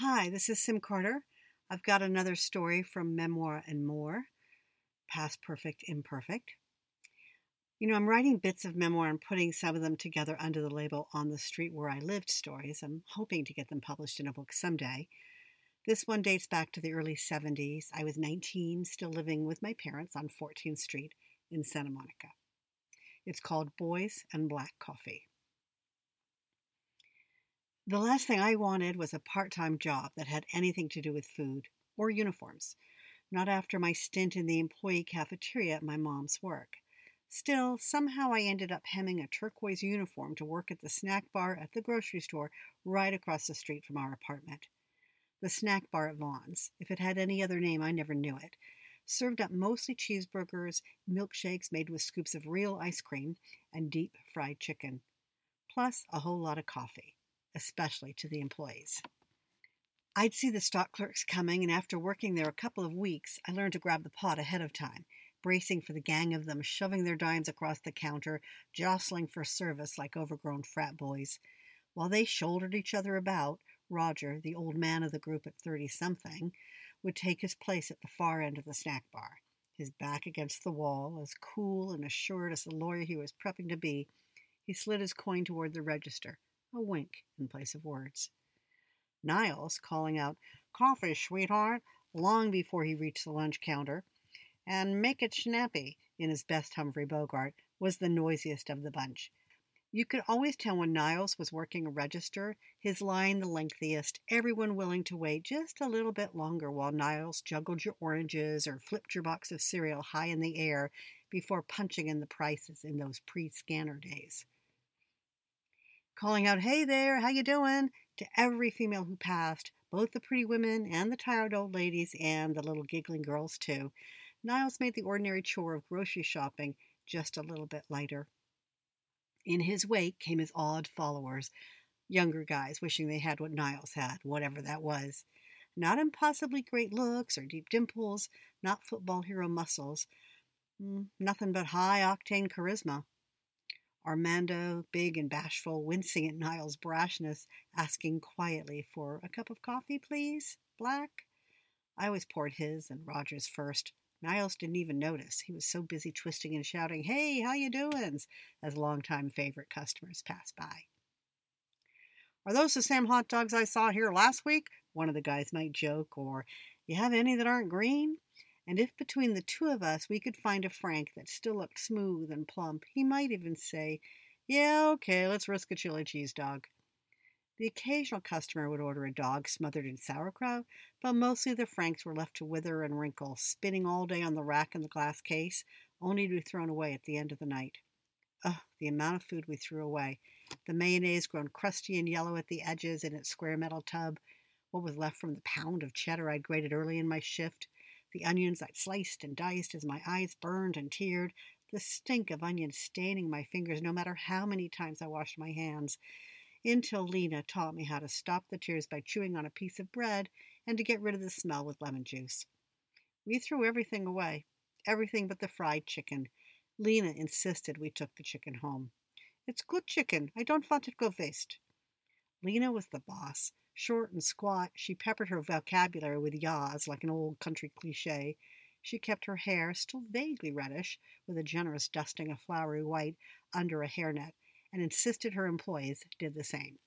Hi, this is Sim Carter. I've got another story from Memoir and More Past Perfect, Imperfect. You know, I'm writing bits of memoir and putting some of them together under the label On the Street Where I Lived stories. I'm hoping to get them published in a book someday. This one dates back to the early 70s. I was 19, still living with my parents on 14th Street in Santa Monica. It's called Boys and Black Coffee. The last thing I wanted was a part time job that had anything to do with food or uniforms, not after my stint in the employee cafeteria at my mom's work. Still, somehow I ended up hemming a turquoise uniform to work at the snack bar at the grocery store right across the street from our apartment. The snack bar at Vons, if it had any other name, I never knew it, served up mostly cheeseburgers, milkshakes made with scoops of real ice cream, and deep fried chicken, plus a whole lot of coffee especially to the employees. I'd see the stock clerks coming, and after working there a couple of weeks, I learned to grab the pot ahead of time, bracing for the gang of them shoving their dimes across the counter, jostling for service like overgrown frat boys. While they shouldered each other about, Roger, the old man of the group at 30 something, would take his place at the far end of the snack bar, his back against the wall, as cool and assured as the lawyer he was prepping to be. He slid his coin toward the register a wink in place of words. Niles, calling out, Coffee, sweetheart, long before he reached the lunch counter, and make it snappy in his best Humphrey Bogart, was the noisiest of the bunch. You could always tell when Niles was working a register, his line the lengthiest, everyone willing to wait just a little bit longer while Niles juggled your oranges or flipped your box of cereal high in the air before punching in the prices in those pre-scanner days calling out, "Hey there, how you doing?" to every female who passed, both the pretty women and the tired old ladies and the little giggling girls too. Niles made the ordinary chore of grocery shopping just a little bit lighter. In his wake came his awed followers, younger guys wishing they had what Niles had, whatever that was. Not impossibly great looks or deep dimples, not football hero muscles, mm, nothing but high octane charisma. Armando, big and bashful, wincing at Niles' brashness, asking quietly for a cup of coffee, please, black. I always poured his and Roger's first. Niles didn't even notice. He was so busy twisting and shouting, Hey, how you doin'? as longtime favorite customers passed by. Are those the same hot dogs I saw here last week? One of the guys might joke, or you have any that aren't green? And if between the two of us we could find a Frank that still looked smooth and plump, he might even say, Yeah, okay, let's risk a chili cheese dog. The occasional customer would order a dog smothered in sauerkraut, but mostly the Franks were left to wither and wrinkle, spinning all day on the rack in the glass case, only to be thrown away at the end of the night. Oh, the amount of food we threw away. The mayonnaise grown crusty and yellow at the edges in its square metal tub, what was left from the pound of cheddar I'd grated early in my shift, the onions I'd sliced and diced as my eyes burned and teared, the stink of onions staining my fingers no matter how many times I washed my hands, until Lena taught me how to stop the tears by chewing on a piece of bread and to get rid of the smell with lemon juice. We threw everything away, everything but the fried chicken. Lena insisted we took the chicken home. It's good chicken. I don't want it go waste. Lena was the boss. Short and squat, she peppered her vocabulary with yaws like an old country cliche. She kept her hair still vaguely reddish, with a generous dusting of flowery white under a hairnet, and insisted her employees did the same.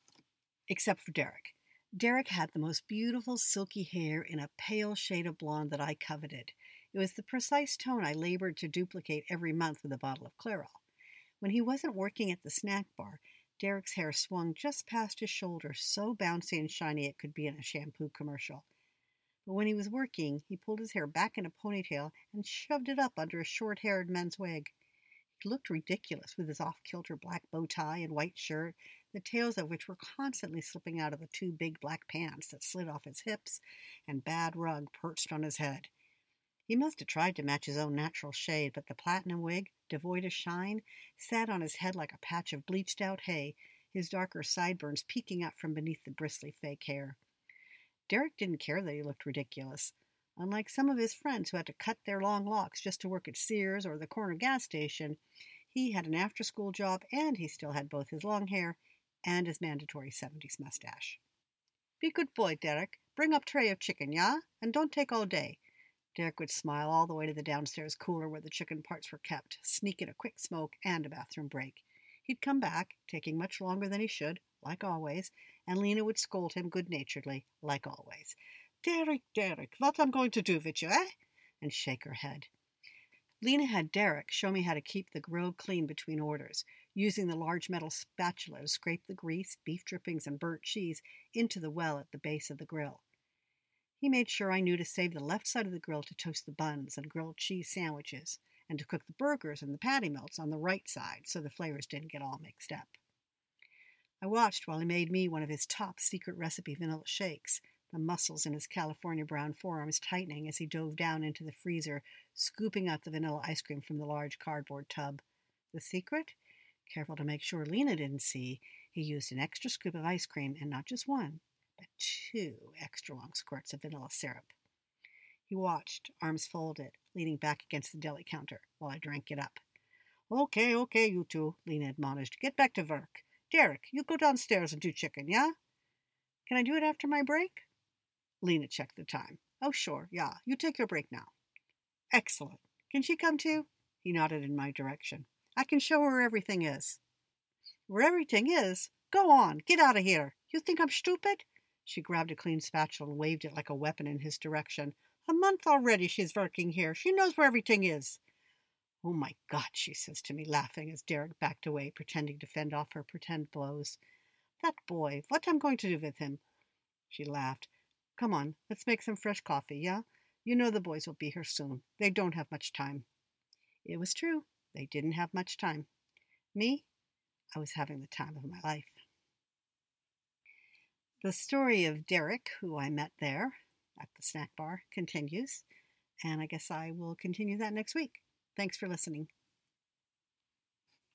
Except for Derek. Derek had the most beautiful silky hair in a pale shade of blonde that I coveted. It was the precise tone I labored to duplicate every month with a bottle of Clairol. When he wasn't working at the snack bar, Derek's hair swung just past his shoulder, so bouncy and shiny it could be in a shampoo commercial. But when he was working, he pulled his hair back in a ponytail and shoved it up under a short haired men's wig. He looked ridiculous with his off kilter black bow tie and white shirt, the tails of which were constantly slipping out of the two big black pants that slid off his hips, and bad rug perched on his head. He must have tried to match his own natural shade, but the platinum wig, devoid of shine, sat on his head like a patch of bleached out hay, his darker sideburns peeking up from beneath the bristly fake hair. Derek didn't care that he looked ridiculous. Unlike some of his friends who had to cut their long locks just to work at Sears or the corner gas station, he had an after school job and he still had both his long hair and his mandatory 70s mustache. Be good boy, Derek. bring up tray of chicken, yeah? And don't take all day. Derek would smile all the way to the downstairs cooler where the chicken parts were kept, sneak in a quick smoke and a bathroom break. He'd come back, taking much longer than he should, like always, and Lena would scold him good naturedly, like always. Derek, Derek, what I'm going to do with you, eh? And shake her head. Lena had Derek show me how to keep the grill clean between orders, using the large metal spatula to scrape the grease, beef drippings, and burnt cheese into the well at the base of the grill. He made sure I knew to save the left side of the grill to toast the buns and grilled cheese sandwiches, and to cook the burgers and the patty melts on the right side so the flavors didn't get all mixed up. I watched while he made me one of his top secret recipe vanilla shakes, the muscles in his California brown forearms tightening as he dove down into the freezer, scooping out the vanilla ice cream from the large cardboard tub. The secret? Careful to make sure Lena didn't see, he used an extra scoop of ice cream and not just one, two extra long squirts of vanilla syrup. He watched, arms folded, leaning back against the deli counter while I drank it up. Okay, okay, you two, Lena admonished. Get back to work. Derek, you go downstairs and do chicken, yeah? Can I do it after my break? Lena checked the time. Oh, sure, yeah. You take your break now. Excellent. Can she come too? He nodded in my direction. I can show her where everything is. Where everything is? Go on, get out of here. You think I'm stupid? She grabbed a clean spatula and waved it like a weapon in his direction. A month already she's working here. She knows where everything is. Oh my God, she says to me, laughing as Derek backed away, pretending to fend off her pretend blows. That boy, what am I'm going to do with him? She laughed. Come on, let's make some fresh coffee, yeah? You know the boys will be here soon. They don't have much time. It was true. They didn't have much time. Me? I was having the time of my life. The story of Derek, who I met there at the snack bar, continues, and I guess I will continue that next week. Thanks for listening.